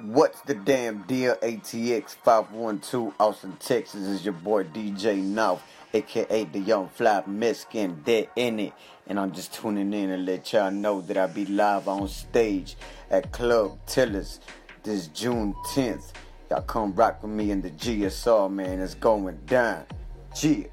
What's the damn deal? ATX 512 Austin, Texas is your boy DJ North, aka the Young Fly Mexican, dead in it. And I'm just tuning in and let y'all know that I be live on stage at Club Tillers this June 10th. Y'all come rock with me in the GSR, man. It's going down. Cheers.